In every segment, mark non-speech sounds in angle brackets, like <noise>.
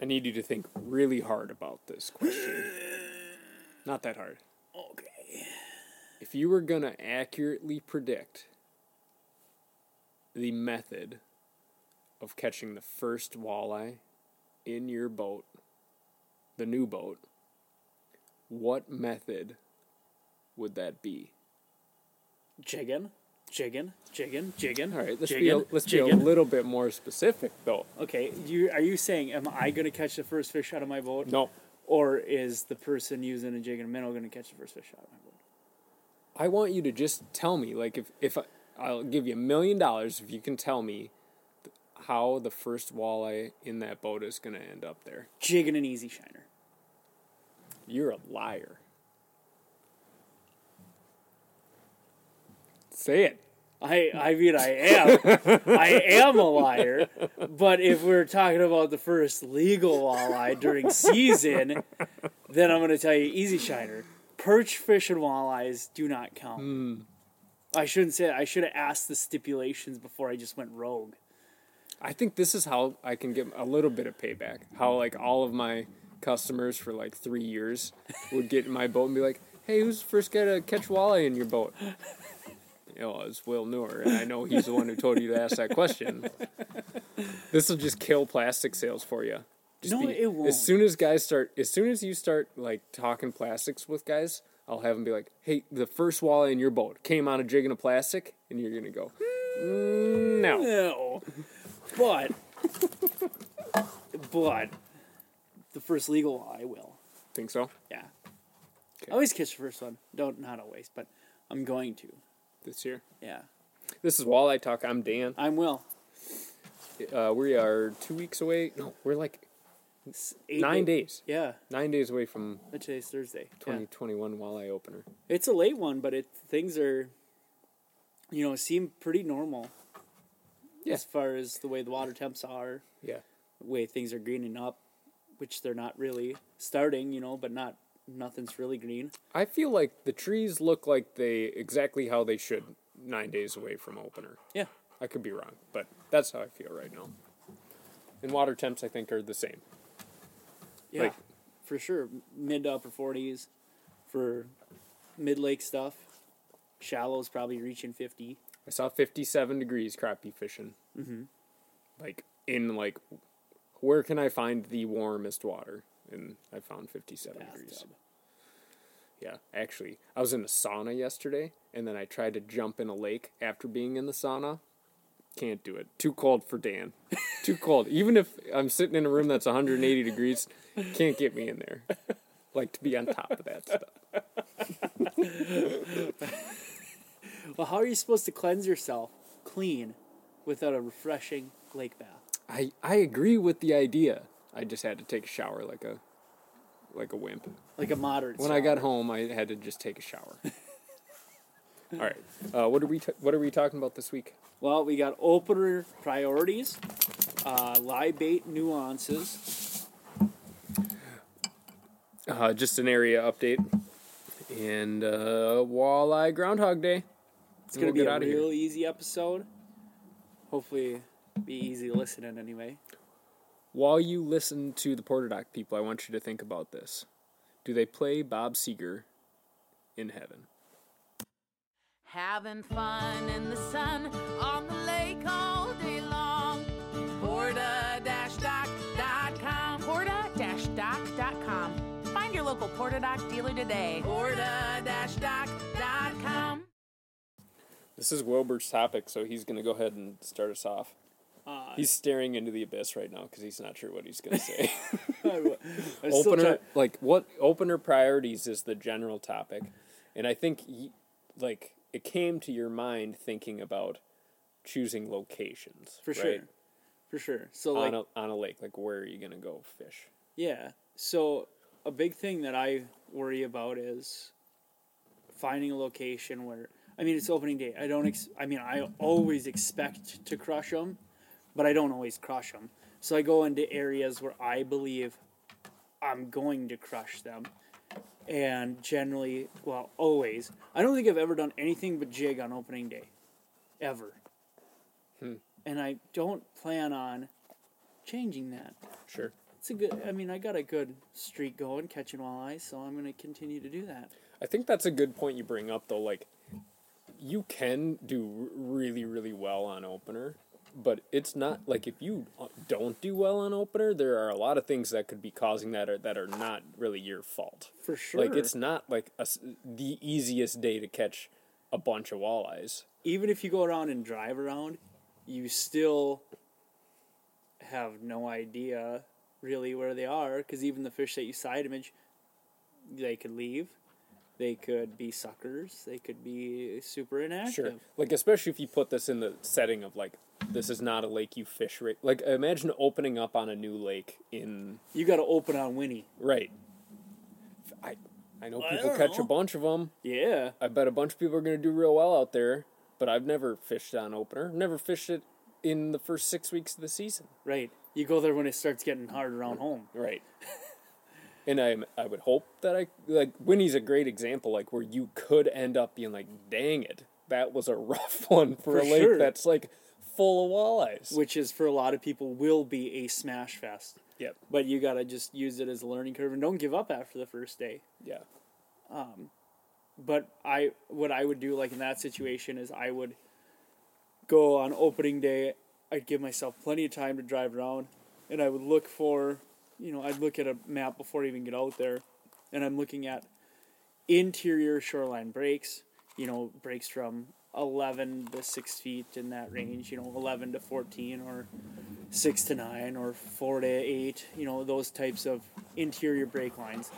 I need you to think really hard about this question. Not that hard. Okay. If you were going to accurately predict the method of catching the first walleye in your boat, the new boat, what method would that be? Jigging, jigging, jigging, jigging. All right, let's jigging, be a, let's be a little bit more specific though. Okay, you are you saying am I going to catch the first fish out of my boat, No, or is the person using a jig and a minnow going to catch the first fish out of my boat? I want you to just tell me like if if I, I'll give you a million dollars if you can tell me how the first walleye in that boat is going to end up there. Jigging an easy shiner. You're a liar. Say it. I I mean I am I am a liar, but if we're talking about the first legal walleye during season, then I'm going to tell you easy shiner. Perch fish and walleyes do not count. Hmm. I shouldn't say that. I should have asked the stipulations before I just went rogue. I think this is how I can get a little bit of payback. How like all of my customers for like three years would get in my boat and be like, "Hey, who's the first guy to catch walleye in your boat?" You know, it's Will Newer, and I know he's the one who told you to ask that question. This will just kill plastic sales for you. Just No, it won't. As soon as guys start, as soon as you start like talking plastics with guys, I'll have them be like, "Hey, the first walleye in your boat came on a jig in a plastic," and you're gonna go, "Mm, "No." No, but but the first legal walleye will. Think so? Yeah. I always catch the first one. Don't not always, but I'm going to. This year. Yeah, This is Walleye Talk. I'm Dan. I'm will. Uh, we are two weeks away. No, we're like eight nine day- days. Yeah, Nine days away from today's Thursday. Yeah. 2021 Walleye Opener. It's a late one, but it things are, you know, seem pretty normal. Yeah. As far as the way the water temps are, Yeah. the way things are greening up, which they're not really starting, you know, but not nothing's really green. I feel like the trees look like they exactly how they should nine days away from opener. Yeah. I could be wrong, but that's how I feel right now. And water temps, I think, are the same. Yeah, Like- for sure. Mid to upper forties for mid lake stuff. Shallows probably reaching fifty. I saw 57 degrees crappie fishing. Mm-hmm. Like in like, where can I find the warmest water? And I found 57 degrees. Yeah, actually, I was in a sauna yesterday, and then I tried to jump in a lake after being in the sauna. Can't do it. Too cold for Dan. <laughs> Too cold. Even if I'm sitting in a room that's 180 degrees, can't get me in there. Like to be on top of that stuff. <laughs> Well, how are you supposed to cleanse yourself clean without a refreshing lake bath? I I agree with the idea. I just had to take a shower like a like a wimp. Like a moderate. When I got home, I had to just take a shower. <laughs> All right. Uh, what are we t- What are we talking about this week? Well, we got opener priorities, uh, bait nuances, Uh, just an area update, and uh, walleye Groundhog Day. It's gonna be get a outta here. real easy episode. Hopefully, be easy listening anyway. While you listen to the Porta-Doc people, I want you to think about this. Do they play Bob Seger in heaven? Having fun in the sun on the lake all day long. Porta-doc.com. Porta-doc.com. Find your local Porta-Doc dealer today. Porta-doc.com. This is Wilbur's topic, so he's going to go ahead and start us off. Uh, He's staring into the abyss right now because he's not sure what he's going to say. <laughs> I'm still opener, try- like what opener priorities is the general topic, and I think y- like it came to your mind thinking about choosing locations for right? sure, for sure. So like, on a on a lake. Like where are you going to go fish? Yeah. So a big thing that I worry about is finding a location where I mean it's opening day. I don't. Ex- I mean I always expect to crush them, but I don't always crush them. So I go into areas where I believe I'm going to crush them. And generally, well, always. I don't think I've ever done anything but jig on opening day, ever. Hmm. And I don't plan on changing that. Sure. it's a good. I mean, I got a good streak going catching walleyes, so I'm gonna continue to do that. I think that's a good point you bring up though. Like, you can do really, really well on opener, but it's not like if you uh, don't do well on opener, there are a lot of things that could be causing that are, that are not really your fault. For sure. Like it's not like a the easiest day to catch a bunch of walleyes. even if you go around and drive around, you still have no idea really where they are because even the fish that you side image, they could leave, they could be suckers, they could be super inactive. Sure. Like especially if you put this in the setting of like this is not a lake you fish right. Like imagine opening up on a new lake in You got to open on Winnie. right. I I know I people don't catch know. a bunch of them. Yeah. I bet a bunch of people are going to do real well out there, but I've never fished on opener. Never fished it in the first 6 weeks of the season. Right. You go there when it starts getting hard around home. Right. <laughs> and I I would hope that I like Winnie's a great example like where you could end up being like dang it. That was a <laughs> rough one for, For a lake sure. that's like full of walleyes. Which is for a lot of people will be a smash fest. Yep. But you got to just use it as a learning curve and don't give up after the first day. Yeah. Um, but I what I would do like in that situation is I would go on opening day. I'd give myself plenty of time to drive around, and I would look for, you know, I'd look at a map before I even get out there, and I'm looking at interior shoreline breaks. You know, breaks from eleven to six feet in that range. You know, eleven to fourteen or six to nine or four to eight. You know, those types of interior break lines.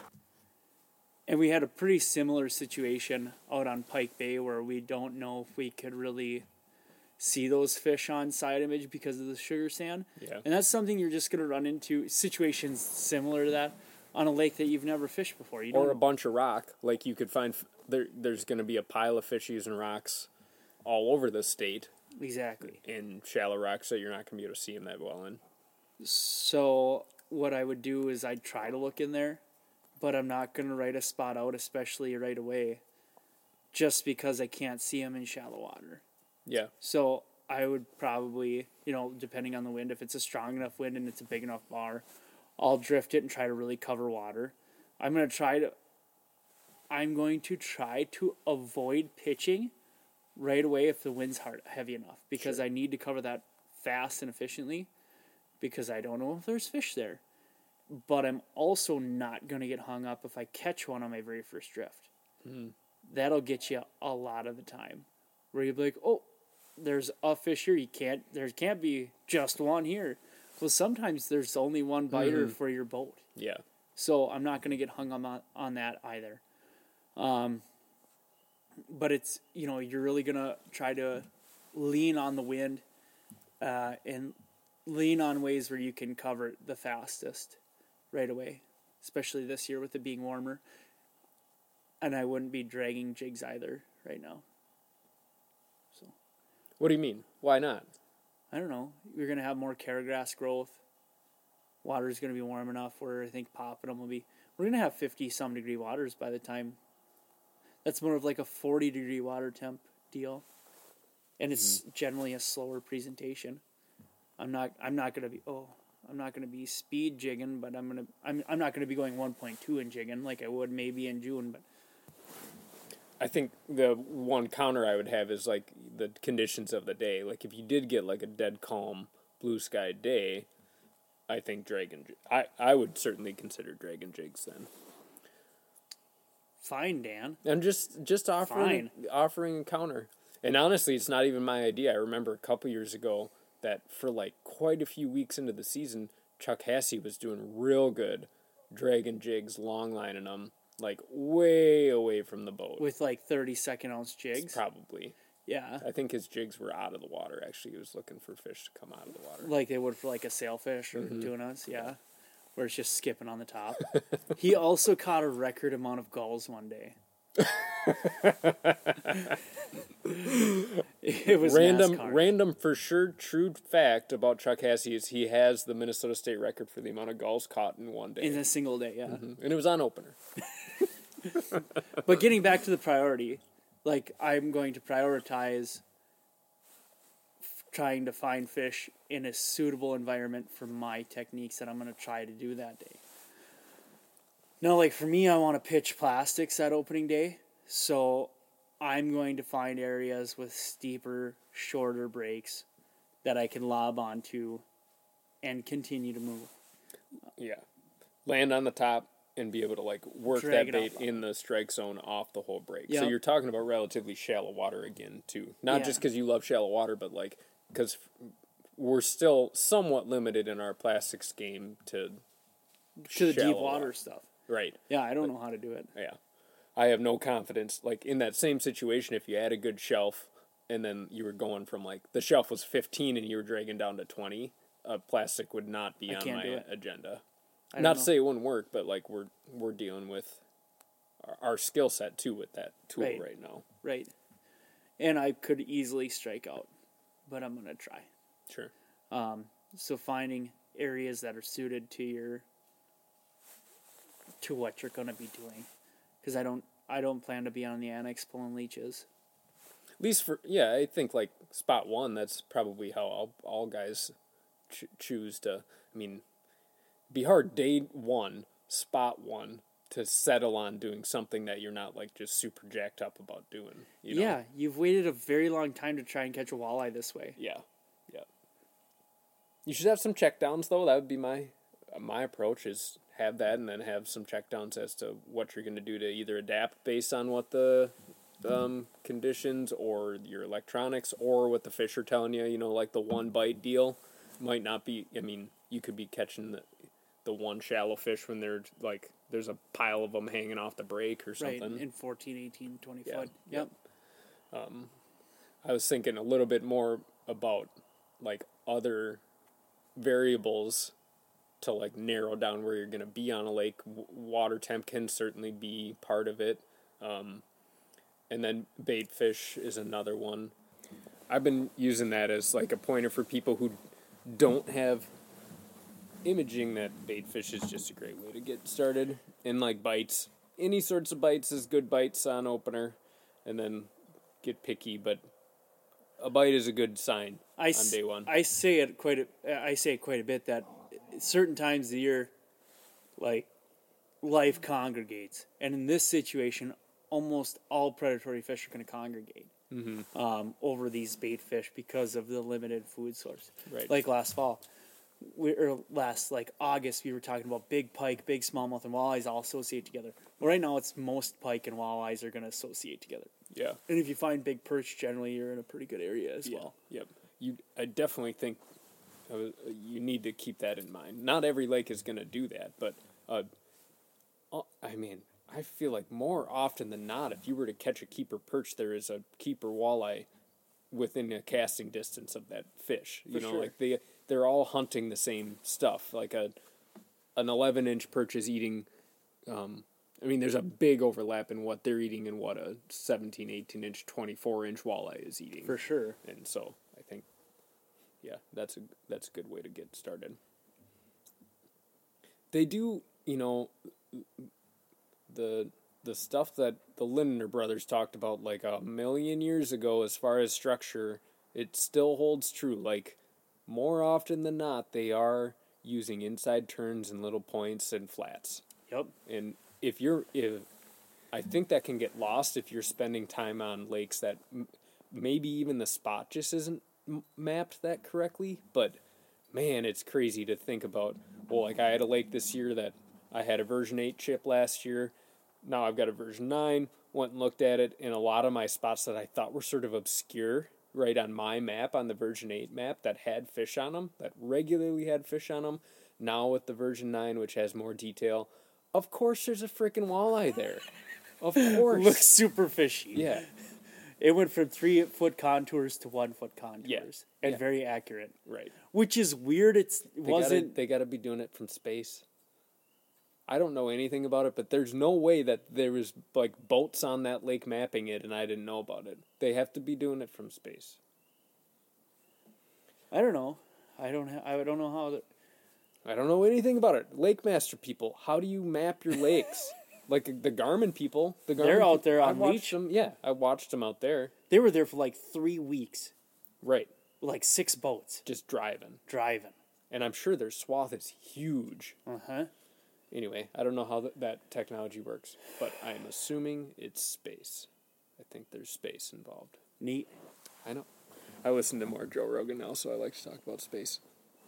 And we had a pretty similar situation out on Pike Bay where we don't know if we could really see those fish on side image because of the sugar sand. Yeah. And that's something you're just going to run into situations similar to that on a lake that you've never fished before. You Or a bunch of rock. Like you could find there there's going to be a pile of fish using rocks all over the state exactly. in shallow rocks that you're not going to be able to see them that well in. So what I would do is I'd try to look in there, but I'm not going to write a spot out especially right away just because I can't see them in shallow water. Yeah. So I would probably, you know, depending on the wind, if it's a strong enough wind and it's a big enough bar, I'll drift it and try to really cover water. I'm gonna try to. I'm going to try to avoid pitching right away if the wind's hard heavy enough because I need to cover that fast and efficiently because I don't know if there's fish there. But I'm also not gonna get hung up if I catch one on my very first drift. That'll get you a lot of the time where you'll be like, oh, there's a fish here. You can't. There can't be just one here. Well, sometimes there's only one biter for your boat, Yeah. so I'm not going to get hung on on that either. Um, but it's you know you're really gonna try to lean on the wind, uh, and lean on ways where you can cover it the fastest, right away, especially this year with it being warmer. And I wouldn't be dragging jigs either right now. So, what do you mean? Why not? I don't know. You're gonna have more carrot growth. Water's gonna be warm enough where I think popping them will be. We're gonna have fifty some degree waters by the time. That's more of like a forty degree water temp deal, and it's mm-hmm. generally a slower presentation. I'm not. I'm not gonna be. Oh, I'm not gonna be speed jigging, but I'm gonna. I'm. I'm not gonna be going 1.2 in jigging like I would maybe in June, but I think the one counter I would have is like the conditions of the day. Like if you did get like a dead calm blue sky day, I think dragon. I I would certainly consider dragon jigs then. Fine, Dan. And just just offering Fine. offering a counter. And honestly, it's not even my idea. I remember a couple years ago that for like quite a few weeks into the season, Chuck Hassey was doing real good dragon jigs, long lining them, like way away from the boat. With like 30 second ounce jigs. Probably. Yeah. I think his jigs were out of the water. Actually, he was looking for fish to come out of the water. like they would for like a sailfish or Mm-hmm. tunas, yeah, where it's just skipping on the top. he <laughs> also caught a record amount of gulls one day. it was Random, NASCAR. random for sure. True fact about Chuck Hassey is he has the Minnesota State record for the amount of gulls caught in one day, in a single day, yeah. Mm-hmm. and it was on opener. <laughs> But getting back to the priority, like I'm going to prioritize trying to find fish in a suitable environment for my techniques that I'm going to try to do that day. Now, like for me, I want to pitch plastics that opening day, so I'm going to find areas with steeper, shorter breaks that I can lob onto and continue to move. Yeah. Land on the top and be able to like work Drag that bait in the strike zone off the whole break. So you're talking about relatively shallow water again too. Not Yeah. just because you love shallow water, but like because we're still somewhat limited in our plastics game to To the deep water stuff. right. Yeah, I don't know how to do it. Yeah. I have no confidence. Like in that same situation, if you had a good shelf and then you were going from like the shelf was 15 and you were dragging down to 20, uh, plastic would not be I on my agenda. Not know. to say it wouldn't work, but like we're we're dealing with our, our skill set too with that tool Right. right, now. Right. And I could easily strike out, but I'm going to try. Sure. Um, so finding areas that are suited to your to what you're going to be doing because I don't I don't plan to be on the annex pulling leeches. At least for yeah, I think like spot one. That's probably how all all guys ch- choose to. I mean, be hard day one, spot one to settle on doing something that you're not like just super jacked up about doing. You know? Yeah, you've waited a very long time to try and catch a walleye this way. Yeah. Yeah. You should have some checkdowns though. That would be my my approach is have that and then have some checkdowns as to what you're going to do to either adapt based on what the um, conditions or your electronics or what the fish are telling you. You know, like the one bite deal might not be. I mean, you could be catching the the one shallow fish when they're like there's a pile of them hanging off the break or something. Right, in 14, 18, 20 Yeah, foot. yep. Yep. I was thinking a little bit more about like other variables to like narrow down where you're going to be on a lake. W- water temp can certainly be part of it. Um, and then bait fish is another one. I've been using that as like a pointer for people who don't have imaging that bait fish is just a great way to get started. And like bites, any sorts of bites is good bites on opener. And then get picky, but a bite is a good sign I, on day one. I say it quite a, I say it quite a bit that certain times of the year, like life congregates, and in this situation, almost all predatory fish are going to congregate Mm-hmm. um, over these bait fish because of the limited food source. Right. Like last fall, we, or last like August, we were talking about big pike, big smallmouth, and walleyes all associate together. Well, right now, it's most pike and walleyes are going to associate together. yeah. And if you find big perch, generally you're in a pretty good area as well. Yep. You, I definitely think uh, you need to keep that in mind. Not every lake is going to do that, but uh, I mean, I feel like more often than not, if you were to catch a keeper perch, there is a keeper walleye within a casting distance of that fish. You For know, sure. like they they're all hunting the same stuff. Like a an 11 inch perch is eating. Um, I mean, there's a big overlap in what they're eating and what a 17, 18 inch, 24 inch walleye is eating For sure. and so I think, yeah, that's a that's a good way to get started. They do, you know, the the stuff that the Lindner brothers talked about like a million years ago, as far as structure, it still holds true. Like more often than not, they are using inside turns and little points and flats. Yep. and if you're if i think that can get lost if you're spending time on lakes that m- maybe even the spot just isn't m- mapped that correctly. But man it's crazy to think about well like i had a lake this year that i had a version 8 chip last year. Now i've got a version 9 went and looked at it and a lot of my spots that i thought were sort of obscure right on my map on the version 8 map that had fish on them that regularly had fish on them now with the version 9 which has more detail of course there's a freaking walleye there of <laughs> course Looks super fishy. yeah It went from three foot contours to one foot contours. And Yeah. very accurate. right Which is weird. It's it They wasn't gotta, they got to be doing it from space. I don't know anything about it, but there's no way that there was like boats on that lake mapping it, and I didn't know about it. They have to be doing it from space. I don't know. I don't ha- I don't know how the, I don't know anything about it. LakeMaster people, how do you map your lakes? <laughs> like the Garmin people, the Garmin They're out there I on leash. them. Yeah, I watched them out there. they were there for like 3 weeks. Right. like six boats just driving. driving. And I'm sure their swath is huge. Uh huh. Anyway, I don't know how th- that technology works, but I'm assuming it's space. I think there's space involved. Neat. I know. I listen to more Joe Rogan now, so I like to talk about space.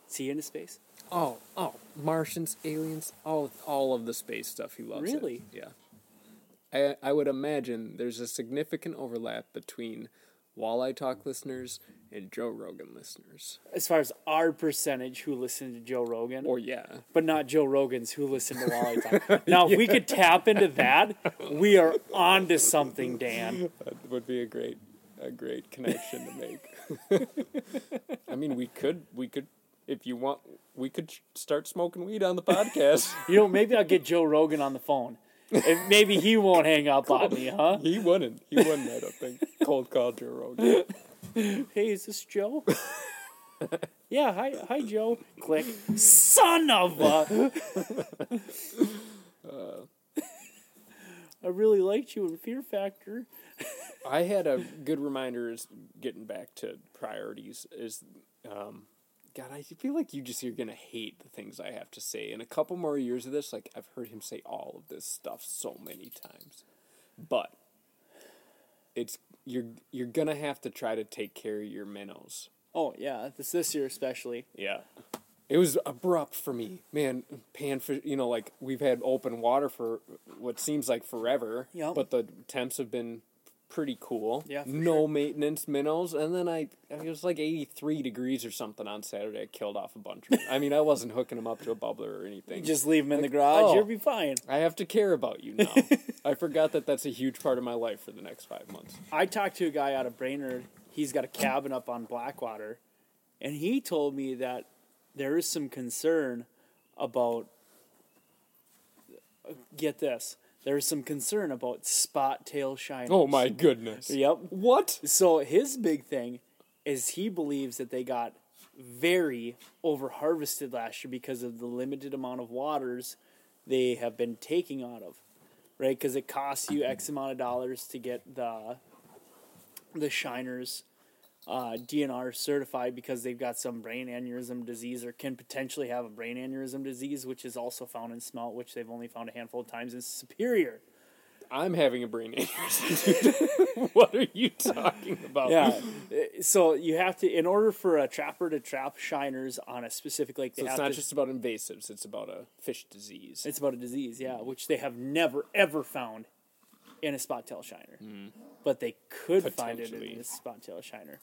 See you into space. Oh, oh, Martians, aliens, all all of the space stuff. He loves. it. Really? Yeah. I I would imagine there's a significant overlap between Walleye Talk listeners and Joe Rogan listeners. As far as our percentage who listen to Joe Rogan, Or yeah, but not Joe Rogan's who listen to Walleye Talk. <laughs> Now, if we could tap into that, we are on to something, Dan. that would be a great a great connection to make. <laughs> I mean, we could we could if you want we could start smoking weed on the podcast. You know, maybe I'll get Joe Rogan on the phone. And maybe he won't hang up on me, huh? <laughs> he wouldn't. He wouldn't. I don't think. <laughs> Cold call Joe Rogan. Hey, is this Joe? yeah, hi, hi, Joe. Click. Son of a. I really liked you in Fear Factor. I had a good reminder is getting back to priorities is um God, I feel like you just you're gonna hate the things I have to say. In a couple more years of this, like I've heard him say all of this stuff so many times. But it's you're you're gonna have to try to take care of your minnows. Oh yeah, this this year especially. Yeah. It was abrupt for me, man. Panfish, you know, like we've had open water for what seems like forever. Yep. But the temps have been pretty cool. Yeah, No sure. maintenance minnows, and then I it was like eighty three degrees or something on Saturday. I killed off a bunch of. I mean, I wasn't hooking them up to a bubbler or anything. Just leave him in the garage. oh. You'll be fine. I have to care about you now. <laughs> I forgot that that's a huge part of my life for the next five months. I talked to a guy out of Brainerd. He's got a cabin up on Blackwater, and he told me that there is some concern about. Uh, get this. There is some concern about spot tail shiners. Oh my goodness. Yep. What? So his big thing is he believes that they got very over harvested last year because of the limited amount of waters they have been taking out of, right? Because it costs you X amount of dollars to get the the shiners uh, DNR certified because they've got some brain aneurysm disease or can potentially have a brain aneurysm disease, which is also found in smelt, which they've only found a handful of times in Superior. I'm having a brain <laughs> aneurysm. <laughs> what are you talking about? Yeah. so you have to, in order for a trapper to trap shiners on a specific lake, So it's not to. just about invasives; it's about a fish disease. it's about a disease, yeah, which they have never ever found in a spot tail shiner, but they could find it. In a spot tail shiner.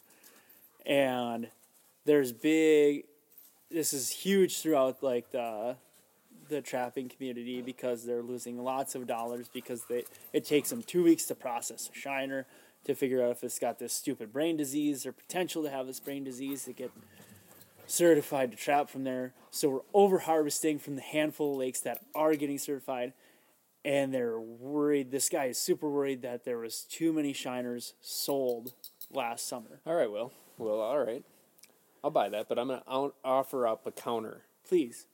And there's big. This is huge throughout like the the trapping community because they're losing lots of dollars because they it takes them two weeks to process a shiner to figure out if it's got this stupid brain disease or potential to have this brain disease to get certified to trap from there. So we're over harvesting from the handful of lakes that are getting certified, and they're worried. This guy is super worried that there was too many shiners sold last summer. all right, Will. Well, all right. I'll buy that, but I'm gonna o- offer up a counter Please.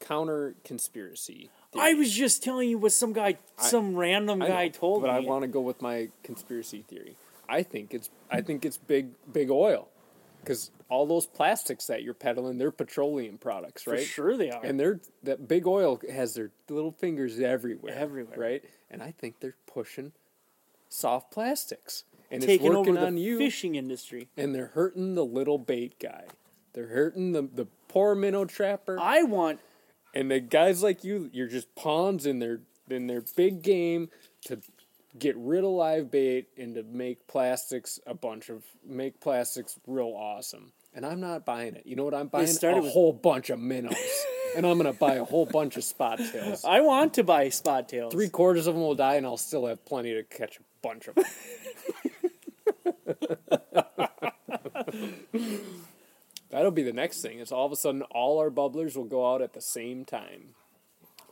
counter conspiracy. I was just telling you what some guy, some random I guy know, told but me. But I want to go with my conspiracy theory. I think it's I think it's big big oil, because all those plastics that you're peddling, they're petroleum products, For right? sure they are. And they're that big oil has their little fingers everywhere, Everywhere. right? And I think they're pushing soft plastics, and taking it's over the on you, fishing industry. and they're hurting the little bait guy. They're hurting the the poor minnow trapper. I want And the guys like you, you're just pawns in their in their big game to get rid of live bait and to make plastics a bunch of make plastics real awesome. And I'm not buying it. You know what I'm buying? a with- whole bunch of minnows. <laughs> and I'm gonna buy a whole bunch of spot tails. I want to buy spot tails. Three quarters of them will die, and I'll still have plenty to catch a bunch of them. <laughs> <laughs> That'll be the next thing. Is all of a sudden all our bubblers will go out at the same time.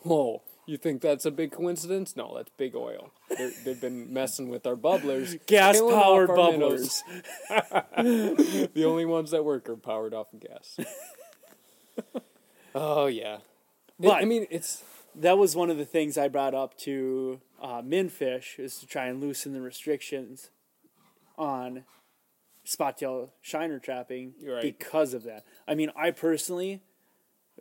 Whoa, you think that's a big coincidence? No, that's big oil. They're, they've been messing with our bubblers. <laughs> Gas powered bubblers. <laughs> The only ones that work are powered off of gas. oh yeah, It- I mean it's that was one of the things I brought up to uh, Minfish is to try and loosen the restrictions on spot tail shiner trapping right. because of that. I mean, I personally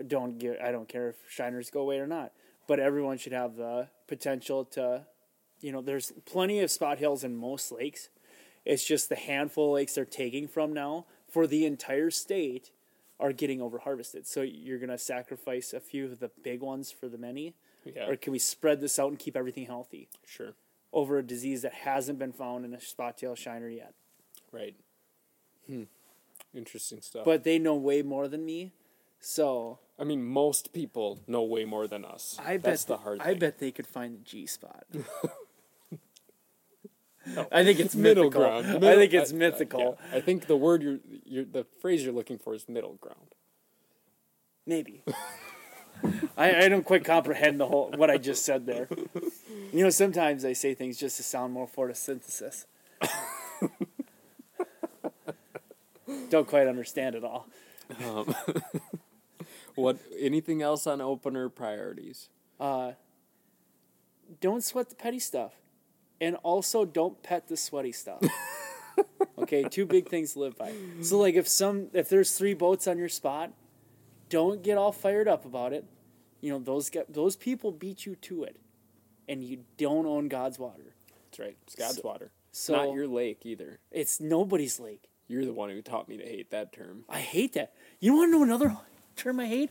don't get. I don't care if shiners go away or not, but everyone should have the potential to. You know, there's plenty of spot hills in most lakes. It's just the handful of lakes they're taking from now for the entire state are getting over harvested. So you're gonna sacrifice a few of the big ones for the many, Yeah. or can we spread this out and keep everything healthy Sure. Over a disease that hasn't been found in a spot tail shiner yet? Right. Hmm. Interesting stuff. But they know way more than me, so I mean, most people know way more than us. I That's bet the hard I thing. bet they could find the G spot. <laughs> I think it's middle mythical. ground. I think it's uh, uh, mythical. yeah. I think the word you're, you're the phrase you're looking for is middle ground. Maybe. <laughs> I, I don't quite comprehend the whole what I just said there. You know, sometimes I say things just to sound more photosynthesis. don't quite understand it all. <laughs> What? Anything else on opener priorities? Uh, don't sweat the petty stuff, and also don't pet the sweaty stuff. <laughs> okay, two big things to live by. So, like, if some if there's three boats on your spot, don't get all fired up about it. You know those get, those people beat you to it, and you don't own God's water. That's right. It's God's So- water. so- Not your lake either. It's nobody's lake. You're the one who taught me to hate that term. I hate that. You want to know another term I hate?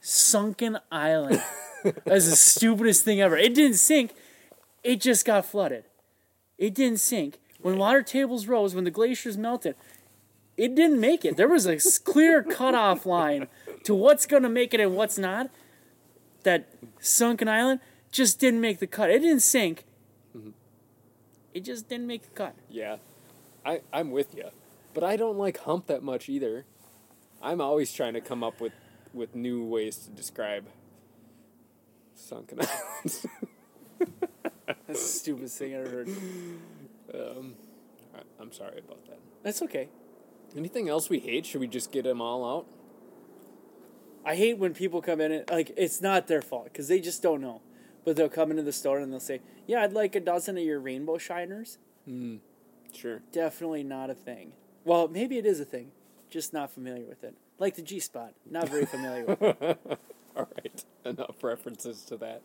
Sunken island. <laughs> That's the stupidest thing ever. It didn't sink. It just got flooded. It didn't sink. When water tables rose, when the glaciers melted, it didn't make it. There was a clear cutoff line to what's going to make it and what's not. That sunken island just didn't make the cut. It didn't sink. It just didn't make the cut. Yeah, I I'm with you, but I don't like hump that much either. I'm always trying to come up with with new ways to describe sunken <laughs> islands. <laughs> That's the stupidest thing I ever heard. um, I, I'm sorry about that. That's okay. Anything else we hate? Should we just get them all out? I hate when people come in and like it's not their fault because they just don't know. But they'll come into the store and they'll say, "Yeah, I'd like a dozen of your rainbow shiners." Sure. Definitely not a thing. Well, maybe it is a thing, just not familiar with it. Like the G spot, not very familiar with. It. <laughs> All right. Enough references to that.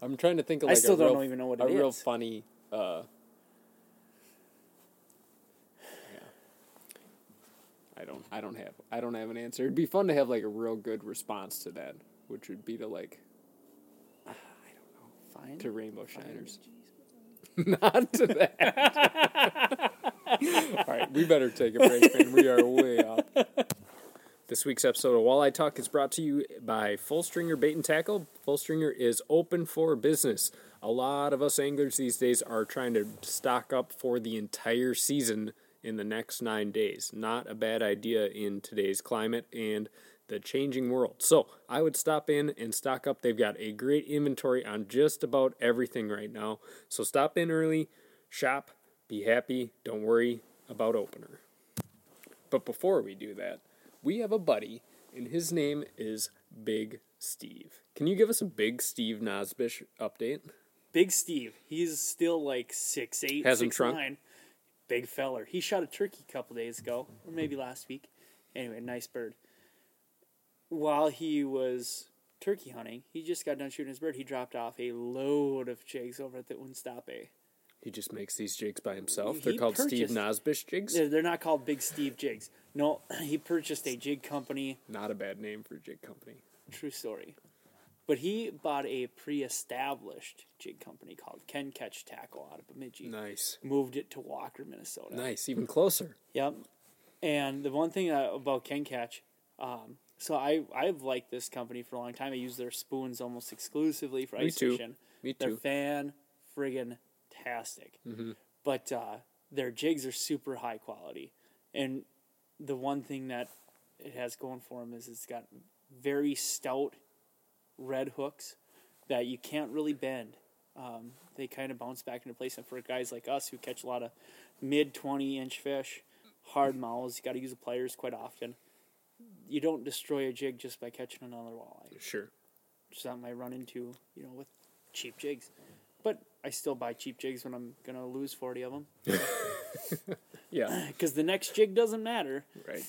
I'm trying to think of I like still a don't real, even know what a it real funny. Uh, I don't. I don't have. I don't have an answer. It'd be fun to have like a real good response to that, which would be to like <sighs> I don't know, Fine. to rainbow shiners. <laughs> Not to that. <laughs> All right, we better take a break, man. We are way off. This week's episode of Walleye Talk is brought to you by Full Stringer Bait and Tackle. Full Stringer is open for business. A lot of us anglers these days are trying to stock up for the entire season in the next nine days. Not a bad idea in today's climate and the changing world. So I would stop in and stock up. They've got a great inventory on just about everything right now. So stop in early, shop, be happy, don't worry about opener. But before we do that, we have a buddy, and his name is Big Steve. Can you give us a Big Steve Nosbish update? Big Steve, he's still like six eight, Hasn't six shrunk? nine. Big feller. He shot a turkey a couple days ago, or maybe last week. Anyway, nice bird. While he was turkey hunting, he just got done shooting his bird. He dropped off a load of jigs over at the Unstape. He just makes these jigs by himself. They're called Steve Nosbish jigs. They're not called Big Steve jigs. No, <clears throat> he purchased a jig company. Not a bad name for a jig company. True story. But he bought a pre-established jig company called Ken Catch Tackle out of Bemidji. Nice. Moved it to Walker, Minnesota. Nice. Even closer. Yep. And the one thing uh, about Ken Catch, um, so I I've liked this company for a long time. I use their spoons almost exclusively for Me ice too. fishing. Me They're too. fan friggin' tastic. But uh, their jigs are super high quality, and the one thing that it has going for them is it's got very stout red hooks that you can't really bend. Um, they kind of bounce back into place, and for guys like us who catch a lot of mid twenty inch fish, hard <laughs> mouths, you got to use the pliers quite often. You don't destroy a jig just by catching another walleye Sure. Which is something I run into, you know, with cheap jigs. But I still buy cheap jigs when I'm gonna lose forty of them. <laughs> Yeah, <laughs> because the next jig doesn't matter. right.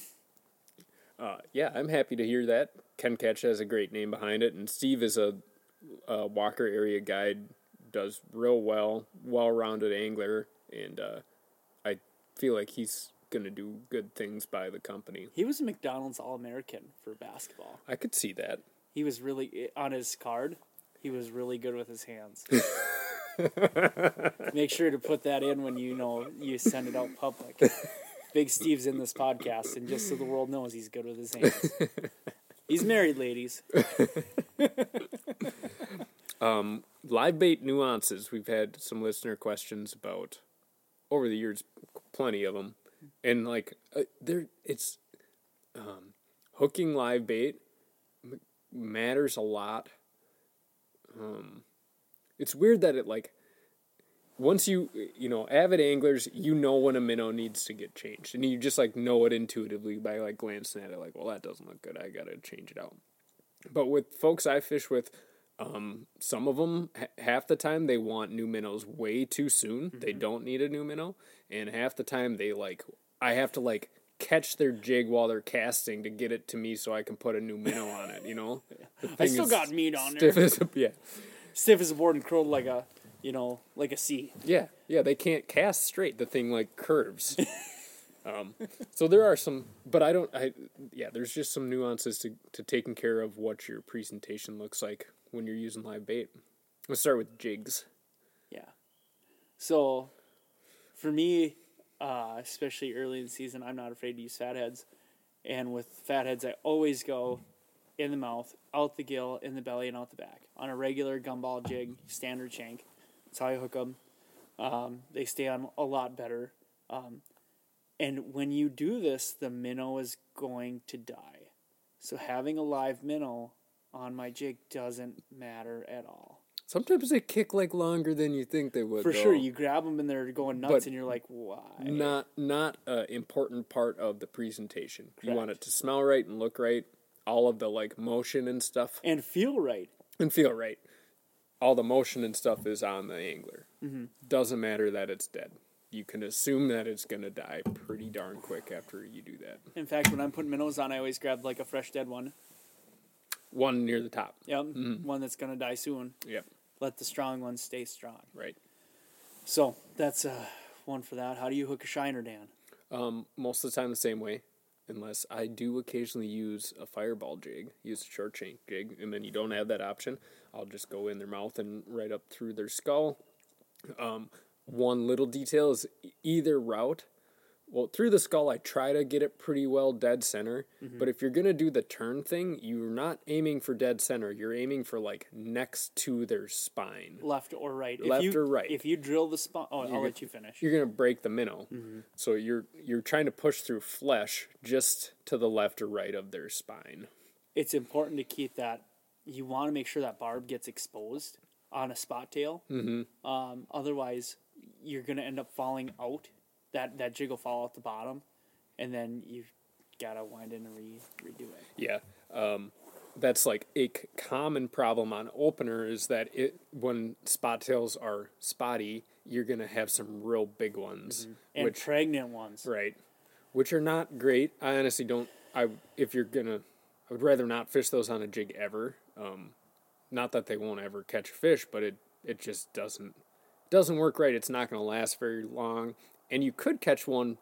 Uh, yeah, I'm happy to hear that. Ken Catch has a great name behind it, and Steve is a, a Walker area guide, does real well, well-rounded angler, and uh, I feel like he's gonna do good things by the company. He was a McDonald's All American for basketball. I could see that. He was really on his card. He was really good with his hands. <laughs> Make sure to put that in when you know you send it out public. <laughs> Big Steve's in this podcast, and just so the world knows, he's good with his hands. <laughs> He's married, ladies. live bait nuances we've had some listener questions about over the years plenty of them and like uh, there it's um, hooking live bait m- matters a lot um, it's weird that it like once you you know avid anglers you know when a minnow needs to get changed and you just like know it intuitively by like glancing at it like well that doesn't look good i gotta change it out but with folks I fish with, um, some of them h- half the time they want new minnows way too soon. They don't need a new minnow, and half the time they like I have to like catch their jig while they're casting to get it to me so I can put a new minnow on it. You know, <laughs> I still got meat on there. as a, yeah, Stiff as a board and curled like a, you know, like a C. yeah, yeah. They can't cast straight. The thing like curves. <laughs> Um, so there are some, but I don't. I yeah, there's just some nuances to to taking care of what your presentation looks like when you're using live bait. Let's start with jigs. Yeah. So, for me, uh, especially early in the season, I'm not afraid to use fatheads. And with fatheads, I always go in the mouth, out the gill, in the belly, and out the back on a regular gumball jig, standard shank. That's how I hook them. Um, they stay on a lot better. Um, and when you do this, the minnow is going to die. So having a live minnow on my jig doesn't matter at all. Sometimes they kick like longer than you think they would. For though. sure, you grab them and they're going nuts, But and you're like, "Why?" not not an important part of the presentation. You want it to smell right and look right. All of the like motion and stuff And feel right. and feel right. All the motion and stuff is on the angler. Mm-hmm. Doesn't matter that it's dead. You can assume that it's gonna die pretty darn quick after you do that. In fact, when I'm putting minnows on, I always grab like a fresh dead one. One near the top. Yep, one that's gonna die soon. Yep. Let the strong ones stay strong. Right. So that's uh, one for that. How do you hook a shiner, Dan? Um, most of the time the same way, unless I do occasionally use a fireball jig, use a short shank jig, and then you don't have that option. I'll just go in their mouth and right up through their skull. Um, one little detail is either route. Well, through the skull, I try to get it pretty well dead center. But if you're gonna do the turn thing, you're not aiming for dead center. You're aiming for like next to their spine. Left or right? Left if you, or right? If you drill the spine, oh, I'll You're let you finish. you're gonna break the minnow. So you're you're trying to push through flesh just to the left or right of their spine. It's important to keep that. You want to make sure that barb gets exposed on a spot tail. Mm-hmm. Um, otherwise, you're gonna end up falling out. That that jig will fall out the bottom, and then you've gotta wind in and re, redo it. Yeah. Um, that's like a c- common problem on opener is that it when spot tails are spotty, you're gonna have some real big ones, And which pregnant ones. right, which are not great. I honestly don't. I if you're gonna, I would rather not fish those on a jig ever. Um, not that they won't ever catch a fish, but it it just doesn't doesn't work right. It's not gonna last very long, and you could catch one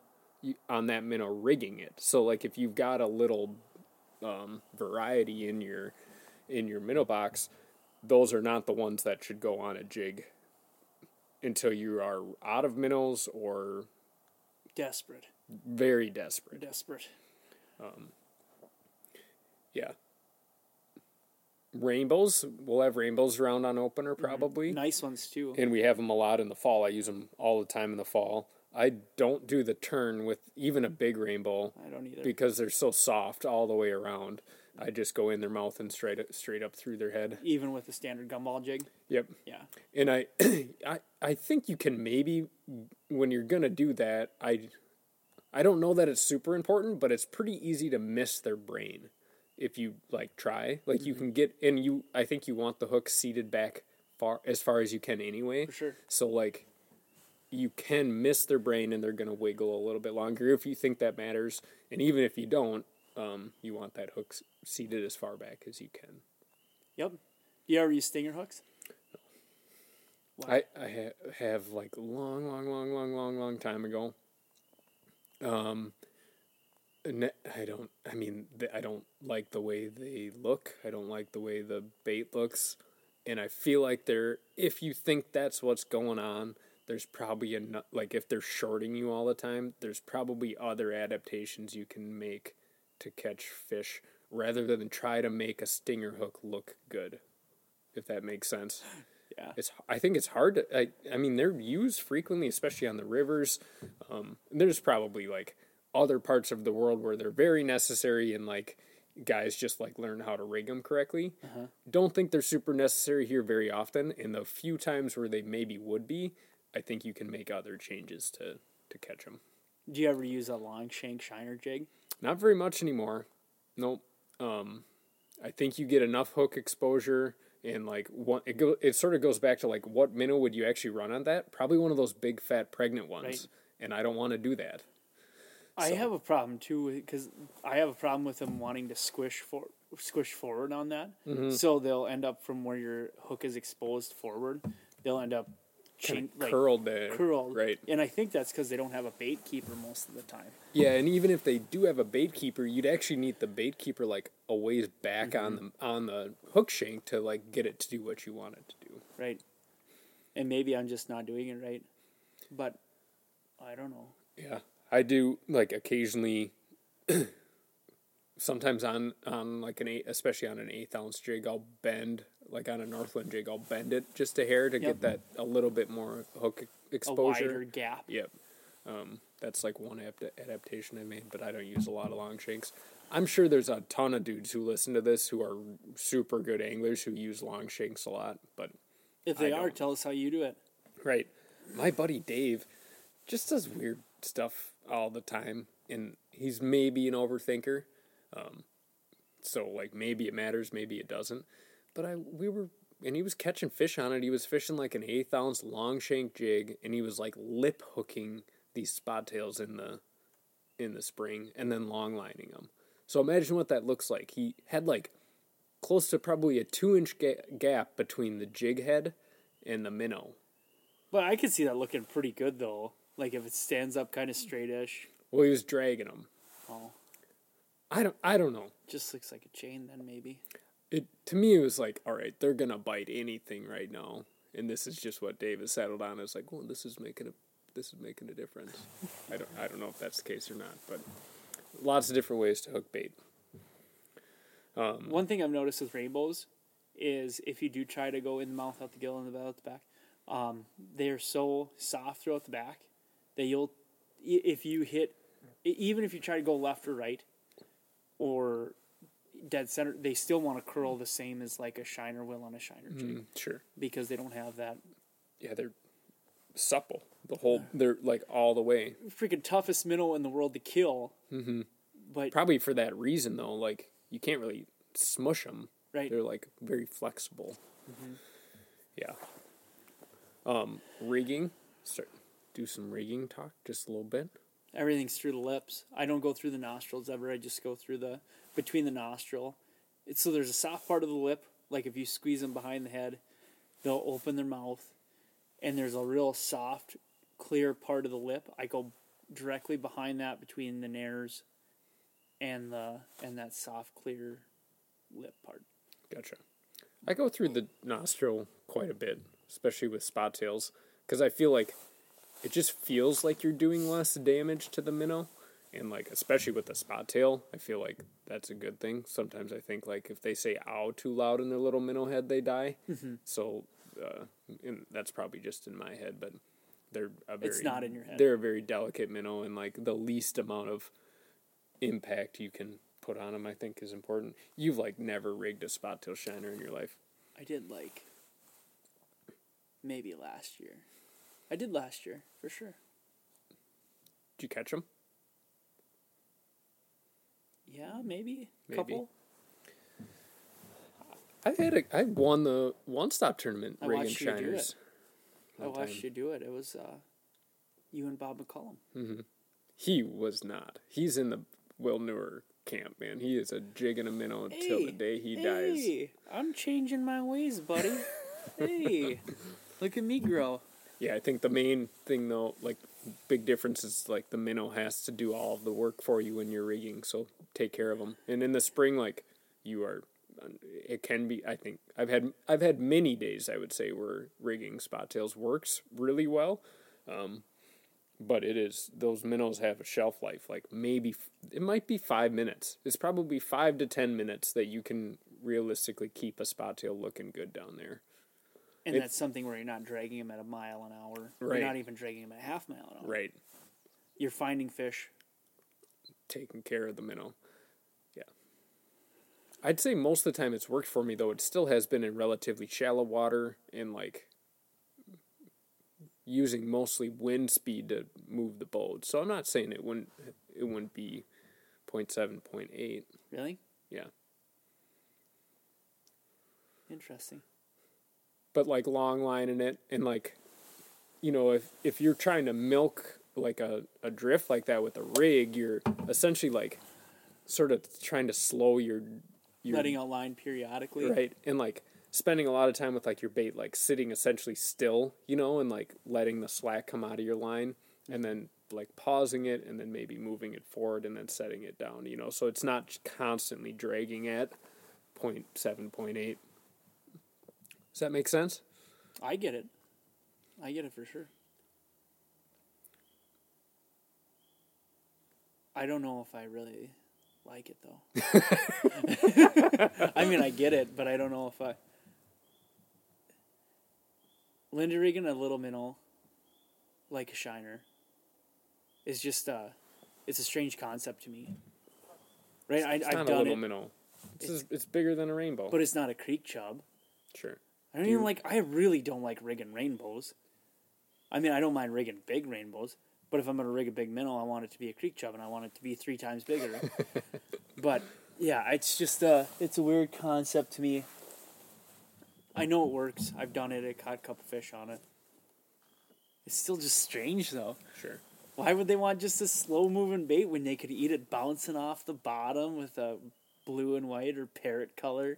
on that minnow rigging it. So like if you've got a little um, variety in your in your minnow box, those are not the ones that should go on a jig until you are out of minnows or Desperate. very desperate. Desperate. Um, Yeah. Rainbows, we'll have rainbows around on opener Mm-hmm. probably, Nice ones too. and we have them a lot in the fall. I use them all the time in the fall. I don't do the turn with even a big rainbow I don't either. because they're so soft all the way around. I just go in their mouth and straight straight up through their head. Even with the standard gumball jig. Yep. Yeah. And I, <clears throat> I, I think you can maybe when you're gonna do that. I, I don't know that it's super important, but it's pretty easy to miss their brain if you like try. Like you can get and you. I think you want the hook seated back far as far as you can anyway. For sure. So like, you can miss their brain and they're going to wiggle a little bit longer if you think that matters. And even if you don't, um, you want that hook seated as far back as you can. Yep. You ever use stinger hooks? I, I ha- have like long, long, long, long, long, long time ago. Um, I don't. I mean, th- I don't like the way they look. I don't like the way the bait looks, and I feel like they're. If you think that's what's going on, there's probably a like if they're shorting you all the time. There's probably other adaptations you can make to catch fish rather than try to make a stinger hook look good. If that makes sense <gasps> Yeah. it's I think it's hard to I, I mean they're used frequently especially on the rivers um, there's probably like other parts of the world where they're very necessary and like guys just like learn how to rig them correctly don't think they're super necessary here very often In the few times where they maybe would be I think you can make other changes to to catch them Do you ever use a long shank shiner jig? not very much anymore nope um, I think you get enough hook exposure and like one it go it sort of goes back to like what minnow would you actually run on that? Probably one of those big fat pregnant ones. Right. And I don't want to do that. I So- have a problem too because I have a problem with them wanting to squish for squish forward on that. Mm-hmm. So they'll end up from where your hook is exposed forward. They'll end up Kind chin- of like, curled there. curled. Right. And I think that's because they don't have a bait keeper most of the time. Yeah, and even if they do have a bait keeper, you'd actually need the bait keeper like a ways back on Mm-hmm. the on the hook shank to like get it to do what you want it to do. Right. And maybe I'm just not doing it right. But I don't know. Yeah, I do like occasionally. <clears throat> sometimes on on like an eight, especially on an eighth ounce jig, I'll bend like on a Northland jig, I'll bend it just a hair to Yep. get that a little bit more hook e- A exposure. wider gap. Yep. Um, that's like one ap- adaptation I made, but I don't use a lot of long shanks. I'm sure there's a ton of dudes who listen to this who are super good anglers who use long shanks a lot, but If they are, tell us how you do it. Right. My buddy Dave just does weird stuff all the time, and he's maybe an overthinker. Um, so like maybe it matters, maybe it doesn't. But I we were and he was catching fish on it. He was fishing like an eighth ounce long shank jig, and he was like lip hooking these spot tails in the in the spring, and then long lining them. So imagine what that looks like. He had like close to probably a two inch ga- gap between the jig head and the minnow. But I could see that looking pretty good though. Like if it stands up kind of straightish. Well, he was dragging them. Oh, I don't. I don't know. just looks like a chain then maybe. It to me it was like, all right, they're gonna bite anything right now, and this is just what Dave has settled on. It's like, well, this is making a this is making a difference. <laughs> I don't. I don't know if that's the case or not, but lots of different ways to hook bait. One thing I've noticed with rainbows is if you do try to go in the mouth, out the gill, and the out the back, um, they're so soft throughout the back that you'll, if you hit, even if you try to go left or right, or dead center, they still want to curl the same as like a shiner will on a shiner jig Mm, sure. because they don't have that Yeah, they're supple. The whole they're like all the way. freaking toughest minnow in the world to kill. Mm-hmm. But Probably for that reason though. Like you can't really smush them. right, They're like very flexible. Yeah. Um, rigging. Start do some rigging talk just a little bit. everything's through the lips. I don't go through the nostrils ever. I just go through the between the nostril. It's so there's a soft part of the lip. Like if you squeeze them behind the head, they'll open their mouth, and there's a real soft, clear part of the lip. I go directly behind that between the nares, and the and that soft clear lip part. Gotcha. I go through the nostril quite a bit, especially with spot tails, because I feel like it just feels like you're doing less damage to the minnow, and like especially with the spot tail, I feel like that's a good thing. Sometimes I think like if they say "ow" too loud in their little minnow head, they die. So, uh, and that's probably just in my head, but they're a very It's not in your head. They're a very delicate minnow, and like the least amount of impact you can put on them, I think, is important. You've like never rigged a spot tail shiner in your life. I did like maybe last year. I did last year for sure. Did you catch them? Yeah, maybe, Maybe. couple. I had a, I won the one stop tournament I watched you do shiners. I watched time. you do it. It was uh, You and Bob McCullum. He was not. He's in the Will Newer camp, man. He is a jig and a minnow until the day he dies. Hey, I'm changing my ways, buddy. <laughs> hey, look at me grow. Yeah, I think the main thing though, like big difference is like the minnow has to do all of the work for you when you're rigging, so take care of them. And in the spring, like you are, it can be. I think I've had I've had many days I would say where rigging spot tails works really well, um, but it is those minnows have a shelf life like maybe it might be five minutes. It's probably five to ten minutes that you can realistically keep a spot tail looking good down there. And that's something where you're not dragging them at a mile an hour. Right. You're not even dragging them at a half mile an hour. Right. You're finding fish. taking care of the minnow. Yeah. I'd say most of the time it's worked for me though. It still has been in relatively shallow water and like using mostly wind speed to move the boat. So I'm not saying it wouldn't it wouldn't be 0.7, 0.8. Really? Yeah. Interesting. But like long line in it and like you know, if if you're trying to milk like a, a drift like that with a rig, you're essentially like sort of trying to slow your your Letting out line periodically. right and like spending a lot of time with like your bait like sitting essentially still you know and like letting the slack come out of your line and then like pausing it and then maybe moving it forward and then setting it down you know so it's not constantly dragging at 0.7 0.8 does that make sense I get it. I get it for sure. I don't know if I really like it though. <laughs> I mean, I get it, but I don't know if I. Lindy rigging, a little minnow, like a shiner, is just uh, it's a strange concept to me. Right, I, it's I've not a done little it, minnow it's, just- it's bigger than a rainbow but it's not a creek chub. sure I don't even like. I really don't like rigging rainbows. I mean, I don't mind rigging big rainbows, but if I'm gonna rig a big minnow, I want it to be a creek chub, and I want it to be three times bigger. <laughs> but yeah, it's just uh, it's a weird concept to me. I know it works. I've done it. I caught a couple fish on it. It's still just strange though. sure Why would they want just a slow moving bait when they could eat it bouncing off the bottom with a blue and white or parrot color?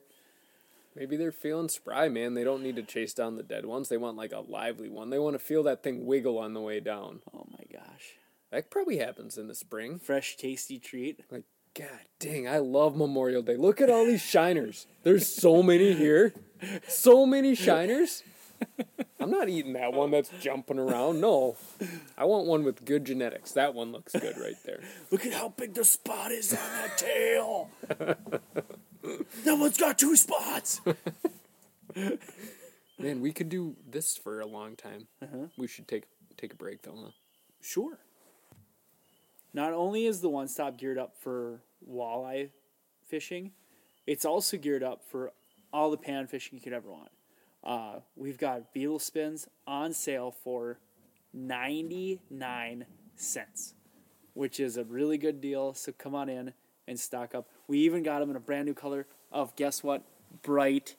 Maybe they're feeling spry, man. They don't need to chase down the dead ones. They want like a lively one. They want to feel that thing wiggle on the way down. Oh my gosh. That probably happens in the spring. Fresh, tasty treat. Like, God dang, I love Memorial Day. Look at all these shiners. There's so many here. So many shiners. I'm not eating that one that's jumping around. No. I want one with good genetics. That one looks good right there. <laughs> Look at how big the spot is on that tail. <laughs> that one's got two spots. <laughs> Man, we could do this for a long time. Uh-huh. We should take take a break though, huh? Sure. Not only is the one stop geared up for walleye fishing, it's also geared up for all the pan fishing you could ever want. Uh, we've got beetle spins on sale for 99 cents, which is a really good deal. So come on in and stock up. We even got them in a brand new color of guess what? Bright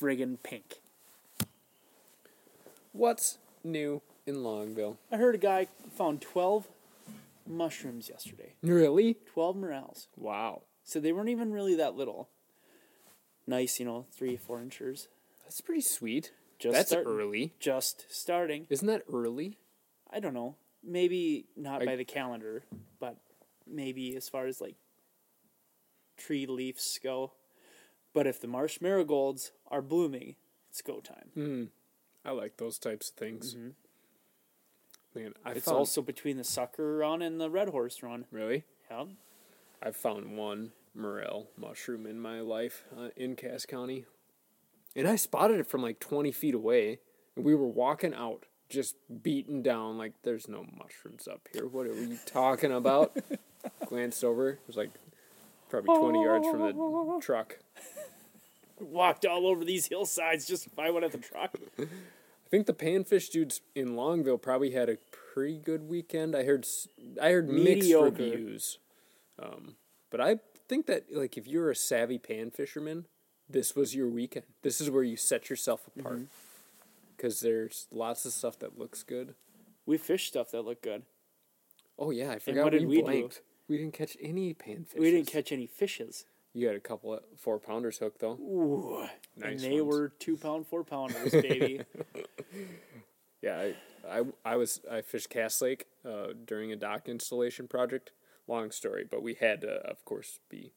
friggin' pink. What's new in Longville? I heard a guy found 12 mushrooms yesterday. Really? 12 morels. Wow. So they weren't even really that little. Nice, you know, three, four inches. That's pretty sweet. Just That's starting. early. Just starting. Isn't that early? I don't know. Maybe not I- by the calendar, but maybe as far as like tree leaves go. But if the marsh marigolds are blooming, it's go time. I like those types of things. Man, I It's found also between the sucker run and the red horse run. really. Yeah. I've found one morel mushroom in my life uh, in Cass County, and I spotted it from like twenty feet away. And we were walking out, just beaten down like there's no mushrooms up here. What are you talking about? <laughs> Glanced over, it was like probably twenty yards from the truck. <laughs> Walked all over these hillsides just to find one at the truck. <laughs> I think the panfish dudes in Longville probably had a pretty good weekend. I heard I heard mixed Mediocre. reviews, um, but I think that like if you're a savvy pan fisherman, this was your weekend. This is where you set yourself apart Mm-hmm. because there's lots of stuff that looks good. We fished stuff that looked good. Oh yeah, I forgot what we, did we do? We didn't catch any panfish. We didn't catch any fishes. You had a couple of four pounders hooked though. Ooh, Nice and they ones. were two pound, four pounders, baby. <laughs> <laughs> Yeah, I, I, I was I fished Cass Lake uh, during a dock installation project. Long story, but we had to, of course, be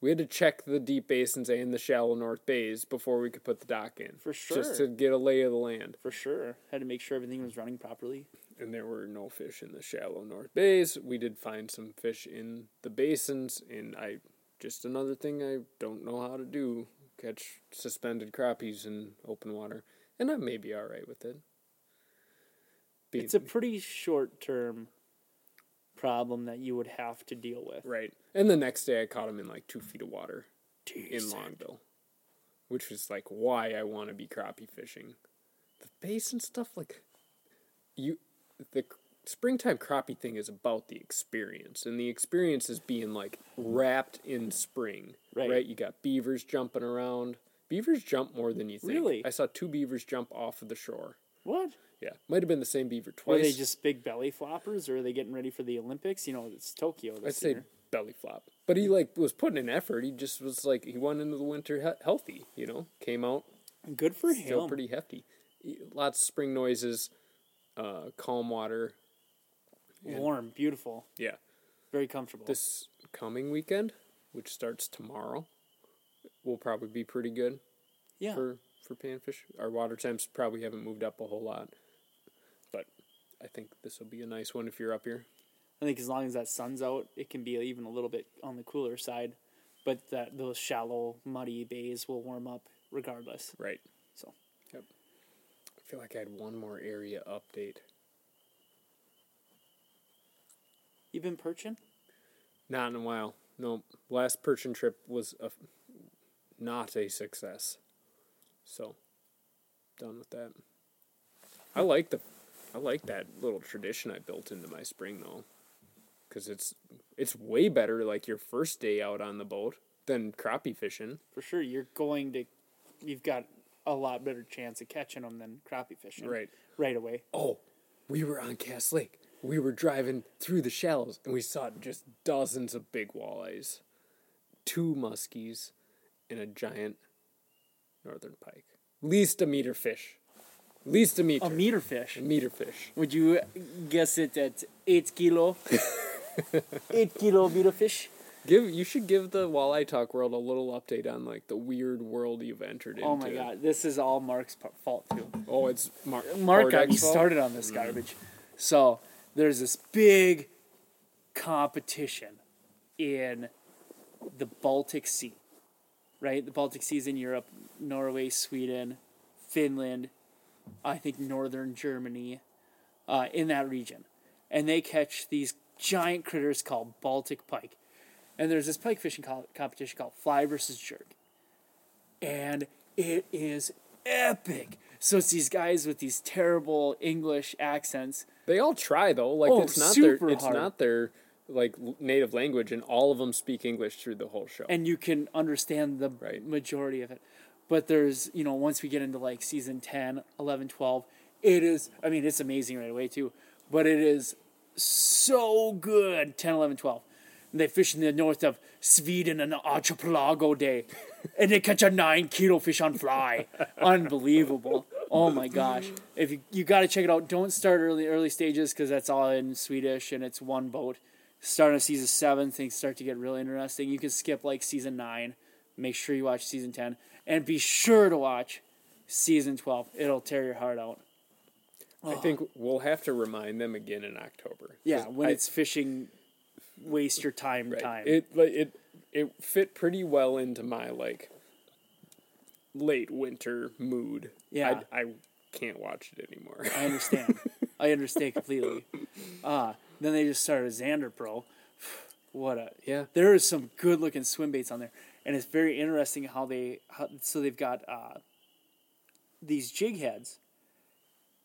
we had to check the deep basins and the shallow north bays before we could put the dock in. For sure, just to get a lay of the land. For sure. Had to make sure everything was running properly. And there were no fish in the shallow north bays. We did find some fish in the basins, and I just another thing I don't know how to do catch suspended crappies in open water, and I may be all right with it. Being- It's a pretty short term problem that you would have to deal with. Right. And the next day I caught them in like two feet of water in Longville, which was like why I want to be crappie fishing. The basin stuff, like you, the springtime crappie thing is about the experience, and the experience is being like wrapped in spring. Right. You got beavers jumping around. Beavers jump more than you think. Really? I saw two beavers jump off of the shore. What? Yeah, might have been the same beaver twice. Were they just big belly floppers, or are they getting ready for the Olympics? You know, it's Tokyo I'd say year. belly flop. But he like was putting in effort. He just was like he went into the winter he- healthy. You know, came out Good for still him. Still pretty hefty. Lots of spring noises, uh, calm water. Warm, beautiful, Yeah, very comfortable. this coming weekend, which starts tomorrow, will probably be pretty good yeah, for for panfish. Our water temps probably haven't moved up a whole lot, but I think this will be a nice one if you're up here. I think as long as that sun's out, it can be even a little bit on the cooler side. But that those shallow, muddy bays will warm up regardless. Right. So. I feel like I had one more area update. you've been perching. Not in a while. No, last perching trip was a, not a success. So, done with that. I like the, I like that little tradition I built into my spring though, because it's it's way better like your first day out on the boat than crappie fishing. For sure, you're going to. You've got a lot better chance of catching them than crappie fishing. Right. Right away. Oh, we were on Cass Lake. We were driving through the shallows and we saw just dozens of big walleyes, two muskies, and a giant northern pike. Least a meter fish. Least a meter. A meter fish. A meter fish. Would you guess it at eight kilo? <laughs> eight kilo meter fish. Give you should give the walleye talk world a little update on like the weird world you've entered into. Oh my god, this is all Mark's fault too. Oh, it's Mark. Mark got me started on this garbage. So there's this big competition in the Baltic Sea, right? The Baltic Sea is in Europe, Norway, Sweden, Finland, I think northern Germany, uh, in that region, and they catch these giant critters called Baltic pike. And there's this pike fishing co- competition called Fly versus Jerk, and it is epic. So it's these guys with these terrible English accents. They all try though. Like Oh, it's not their it's hard. not their like native language, and all of them speak English through the whole show. and you can understand the Right. majority of it. But there's, you know, once we get into like season 10, 11, 12, it is, I mean, it's amazing right away too, but it is so good 10, 11, 12. And they fish in the north of Sweden on an archipelago day, and they catch a nine kilo fish on fly. <laughs> Unbelievable. Oh my gosh. If you, you got to check it out, don't start early, early stages because that's all in Swedish and it's one boat. Start on season seven, things start to get really interesting. You can skip like season nine. Make sure you watch season 10 and be sure to watch season 12. It'll tear your heart out. I think we'll have to remind them again in October. Yeah, when I- it's fishing, waste your time. right. Time. It like it it fit pretty well into my like late winter mood. Yeah. I, I can't watch it anymore. I <laughs> understand. I understand completely. Uh, then they just started Zander Pro. <sighs> What a Yeah. There is some good looking swim baits on there, and it's very interesting how they how, so they've got uh, these jig heads,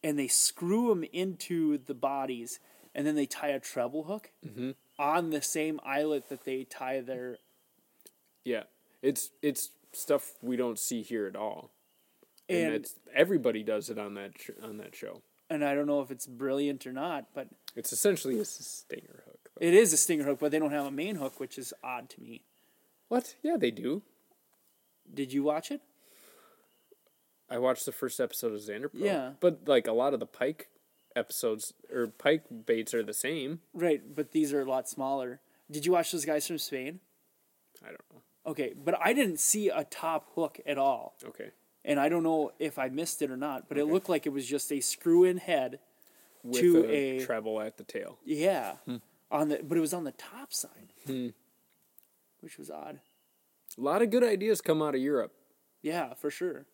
and they screw them into the bodies, and then they tie a treble hook Mm-hmm. On the same islet that they tie their. yeah, it's it's stuff we don't see here at all, and, And it's everybody does it on that sh- on that show. and I don't know if it's brilliant or not, but It's essentially a stinger hook. though. it is a stinger hook, but they don't have a main hook, which is odd to me. What? Yeah, they do. Did you watch it? I watched the first episode of Zander Pro. Yeah. But like a lot of the pike episodes or pike baits are the same. Right, but these are a lot smaller. Did you watch those guys from Spain? I don't know. Okay, but I didn't see a top hook at all. Okay. And I don't know if I missed it or not, but it looked like it was just a screw in head. With To a, a- treble at the tail. Yeah. On the but it was on the top side. Hmm. Which was odd. A lot of good ideas come out of Europe. Yeah, for sure.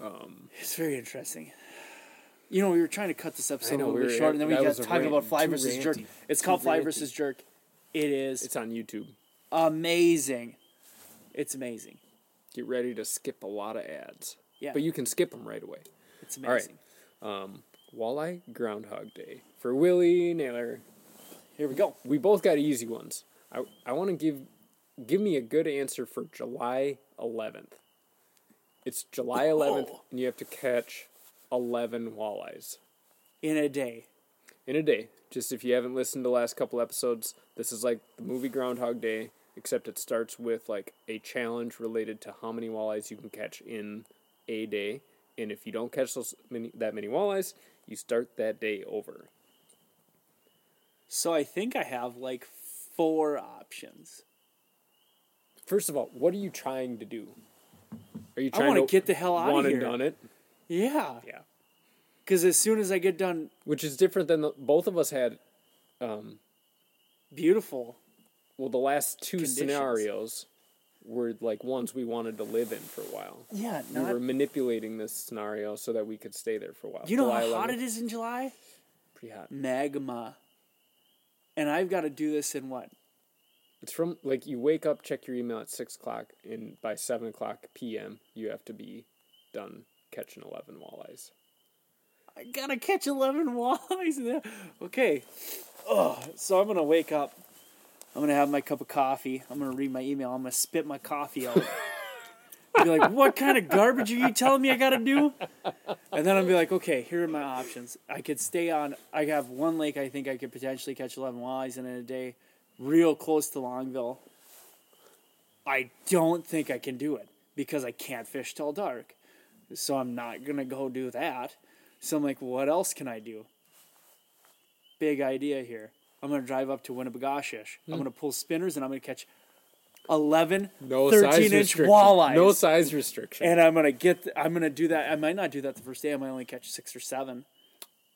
Um, It's very interesting. You know, we were trying to cut this episode know, a little we bit were- short, and then we that got was a talking rant, about fly too versus jerk. ranty, It's too called fly ranty. versus jerk. It is it's on YouTube. amazing. It's amazing. Get ready to skip a lot of ads. Yeah. But you can skip them right away. It's amazing. All right. amazing. Um, Walleye Groundhog Day for Willie Naylor. Here we go. We both got easy ones. I I want to give give me a good answer for July 11th. It's July 11th, Oh. and you have to catch 11 walleyes In a day. in a day. Just if you haven't listened to the last couple episodes, this is like the movie Groundhog Day, except it starts with like a challenge related to how many walleyes you can catch in a day. And if you don't catch those many, that many walleyes, you start that day over. So I think I have like four options. First of all, what are you trying to do? Are you I trying wanna to get the hell out one here. done it? Yeah. Yeah. Because as soon as I get done, Which is different than the, both of us had. Um, beautiful. Well, the last two Conditions. scenarios were like ones we wanted to live in for a while. Yeah, we were manipulating this scenario so that we could stay there for a while. you know July how hot 11th, it is in July? Pretty hot. Magma. And I've got to do this in what? It's from like you wake up, check your email at six o'clock, and by seven o'clock p.m. you have to be done catching eleven walleyes. I gotta catch 11 walleyes in there. Okay. Oh, so I'm gonna wake up. I'm gonna have my cup of coffee. I'm gonna read my email. I'm gonna spit my coffee out. <laughs> be like, what kind of garbage are you telling me I gotta do? And then I'll be like, okay, here are my options. I could stay on. I have one lake. I think I could potentially catch 11 walleyes in a day, real close to Longville. I don't think I can do it because I can't fish till dark. So I'm not gonna go do that. So I'm like, what else can I do? Big idea here. I'm gonna drive up to Winnibigoshish. I'm hmm. gonna pull spinners and I'm gonna catch 11 No 13 size inch walleyes. No size restriction. and I'm gonna get. The, I'm gonna do that. I might not do that the first day. I might only catch six or seven.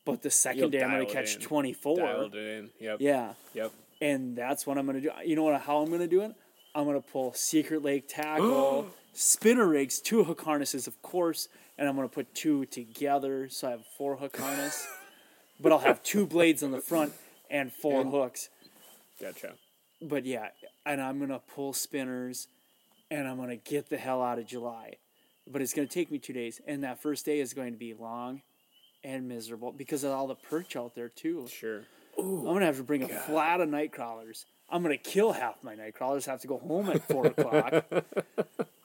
But the 2nd You'll day, I'm gonna catch in. 24. Dialed in. Yep. Yeah, Yep. and that's what I'm gonna do. You know what? How I'm gonna do it? I'm gonna pull Secret Lake tackle, <gasps> <gasps> spinner rigs, two hook harnesses, of course, and I'm gonna put two together, so I have four hook harness. <laughs> but I'll have two blades on the front and four And- hooks. Gotcha. But yeah, and I'm gonna pull spinners, and I'm gonna get the hell out of July. But it's gonna take me two days, and that first day is going to be long and miserable because of all the perch out there too. Sure. Ooh, I'm gonna have to bring a flat of night crawlers. I'm gonna kill half my night crawlers. Have to go home at four o'clock, <laughs>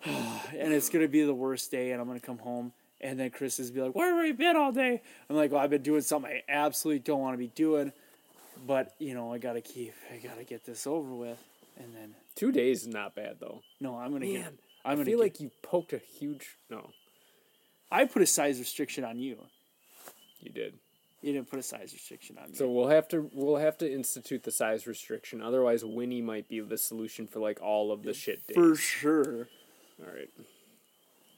<sighs> and it's gonna be the worst day. And I'm gonna come home, and then Chris is be like, "Where have you been all day?" I'm like, "Well, I've been doing something I absolutely don't want to be doing, but you know, I gotta keep, I gotta get this over with." And then, Two days is not bad though. no, I'm gonna get. Man, I'm I gonna feel get- like you poked a huge. No, I put a size restriction on you. you did. You didn't put a size restriction on me. So we'll have to we'll have to institute the size restriction. Otherwise, Winnie might be the solution for like all of the shit days. for sure. All right.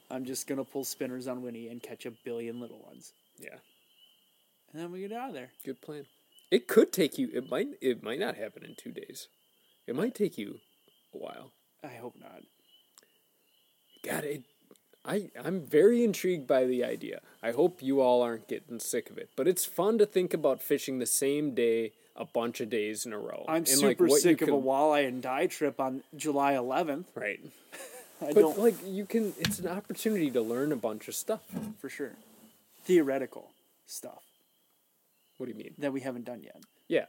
I'm just gonna pull spinners on Winnie and catch a billion little ones. Yeah. And then we get out of there. Good plan. It could take you. It might. It might not happen in two days. It might take you a while. I hope not. God, it. I I'm very intrigued by the idea. I hope you all aren't getting sick of it. But it's fun to think about fishing the same day a bunch of days in a row. I'm And, super like, sick of a walleye and die trip on July 11th. Right. <laughs> I But don't like you can. It's an opportunity to learn a bunch of stuff. for sure. Theoretical stuff What do you mean? that we haven't done yet. Yeah.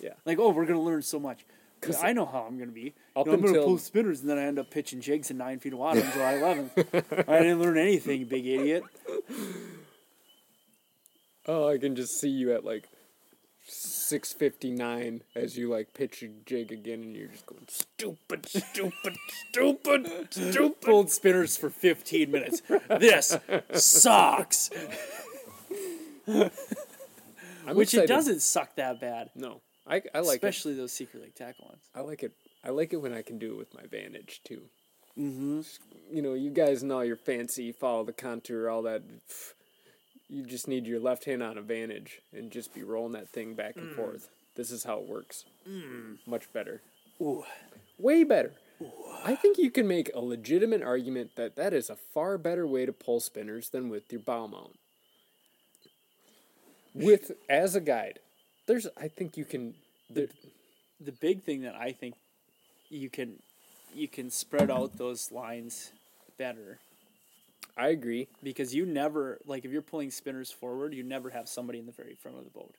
Yeah. Like, oh, we're gonna learn so much. 'Cause I know how I'm gonna be. up You know, I'm gonna until- pull spinners and then I end up pitching jigs in nine feet of water on July 11th. <laughs> I didn't learn anything, big idiot. Oh, I can just see you at like six fifty nine as you like pitch your jig again, and you're just going stupid, stupid, stupid, stupid. Pulled spinners for 15 minutes. This sucks. Which excited. it doesn't suck that bad. No, I I like it. Especially those Secret Lake tackle ones. I like it. I like it when I can do it with my Vantage too. Mm-hmm. You know, you guys and all your fancy follow the contour, all that. pff, You just need your left hand on a Vantage and just be rolling that thing back and hmm. forth. This is how it works. Hmm. Much better. Ooh. Way better. I think you can make a legitimate argument that that is a far better way to pull spinners than with your bow mount. With as a guide, there's I think you can. There, The big thing that I think you can you can spread out those lines better I agree. because you never like if you're pulling spinners forward, you never have somebody in the very front of the boat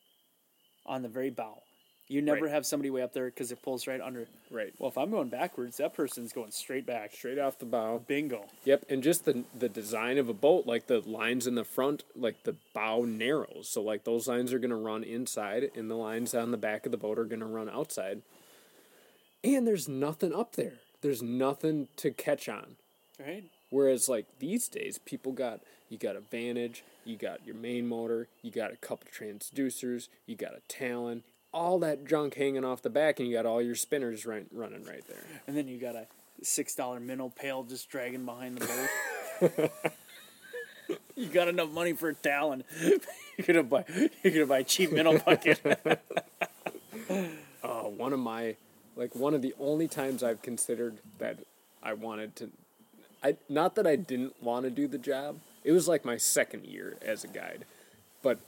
on the very bow. You never Right. have somebody way up there because it pulls right under. Right. Well, if I'm going backwards, that person's going straight back. Straight off the bow. Bingo. Yep, and just the the design of a boat, like the lines in the front, like the bow narrows. So like those lines are gonna run inside, and the lines on the back of the boat are gonna run outside. And there's nothing up there. There's nothing to catch on. Right. Whereas like these days, people got you got a Vantage, you got your main motor, you got a couple transducers, you got a Talon, all that junk hanging off the back, and you got all your spinners right, running right there. And then you got a six dollar minnow pail just dragging behind the boat. <laughs> <laughs> you got enough money for a talon. <laughs> you're gonna buy you're gonna buy a cheap minnow bucket. uh, one of my like one of the only times I've considered that I wanted to I not that I didn't want to do the job. It was like my second year as a guide. But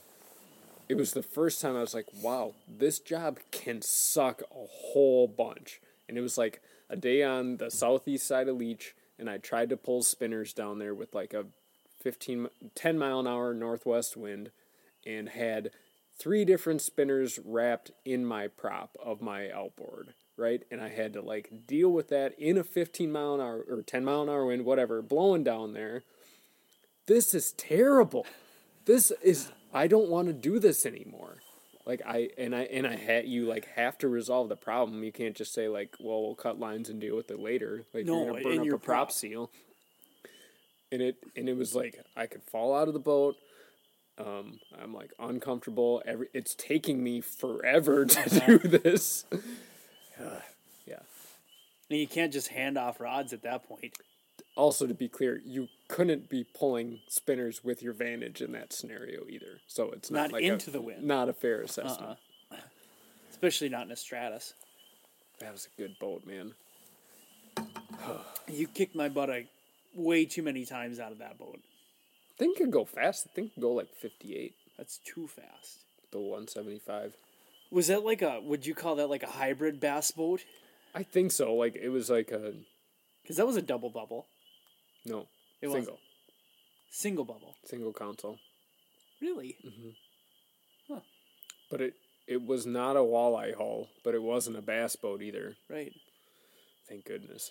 it was the first time I was like, wow, this job can suck a whole bunch. And it was like a day on the southeast side of Leech and I tried to pull spinners down there with like a 15 10 mile an hour northwest wind and had three different spinners wrapped in my prop of my outboard, right? And I had to like deal with that in a 15 mile an hour or 10 mile an hour wind, whatever, blowing down there. This is terrible. This is I don't want to do this anymore. Like I and I and I had you like have to resolve the problem. You can't just say like, well, we'll cut lines and deal with it later. Like No, you're gonna burn up your a prop prop. seal. And it and it was like I could fall out of the boat. Um, I'm like uncomfortable. Every it's taking me forever <laughs> to do this. <sighs> yeah. and you can't just hand off rods at that point. Also, to be clear, you couldn't be pulling spinners with your vantage in that scenario either. So it's not, Not like into a, the wind. Not a fair assessment. Uh-uh. Especially not in a Stratos. That was a good boat, man. You kicked my butt a, way too many times out of that boat. Thing could go fast. Thing could go like 58, That's too fast. the 175. Was that like a? Would you call that like a hybrid bass boat? I think so. Like it was like a Because that was a double bubble, no It single wasn't. single bubble. single console, Really? Mm-hmm. Huh. But it it was not a walleye hull, but it wasn't a bass boat either. Right. Thank goodness.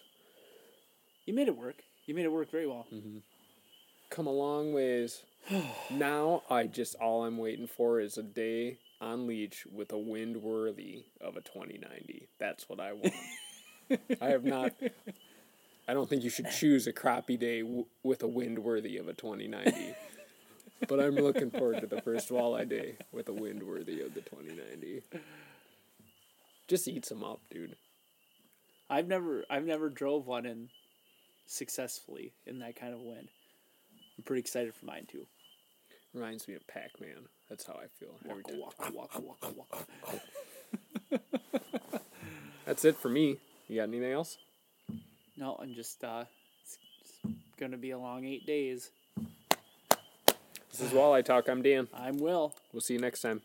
You made it work. You made it work very well. Mm-hmm. Come a long ways. <sighs> now I just all I'm waiting for is a day on leech with a wind worthy of a 2090. That's what I want. I have not. I don't think you should choose a crappy day w- with a wind worthy of a 2090. but I'm looking forward to the first walleye day with a wind worthy of the 2090. Just eat some up, dude. I've never I've never drove one in successfully in that kind of wind. I'm pretty excited for mine too. Reminds me of Pac Man. That's how I feel every time. Waka, waka, waka, waka. <laughs> That's it for me. You got anything else? No, I'm just uh it's, it's gonna be a long eight days. This is Walleye Talk. I'm Dan. I'm Will. We'll see you next time.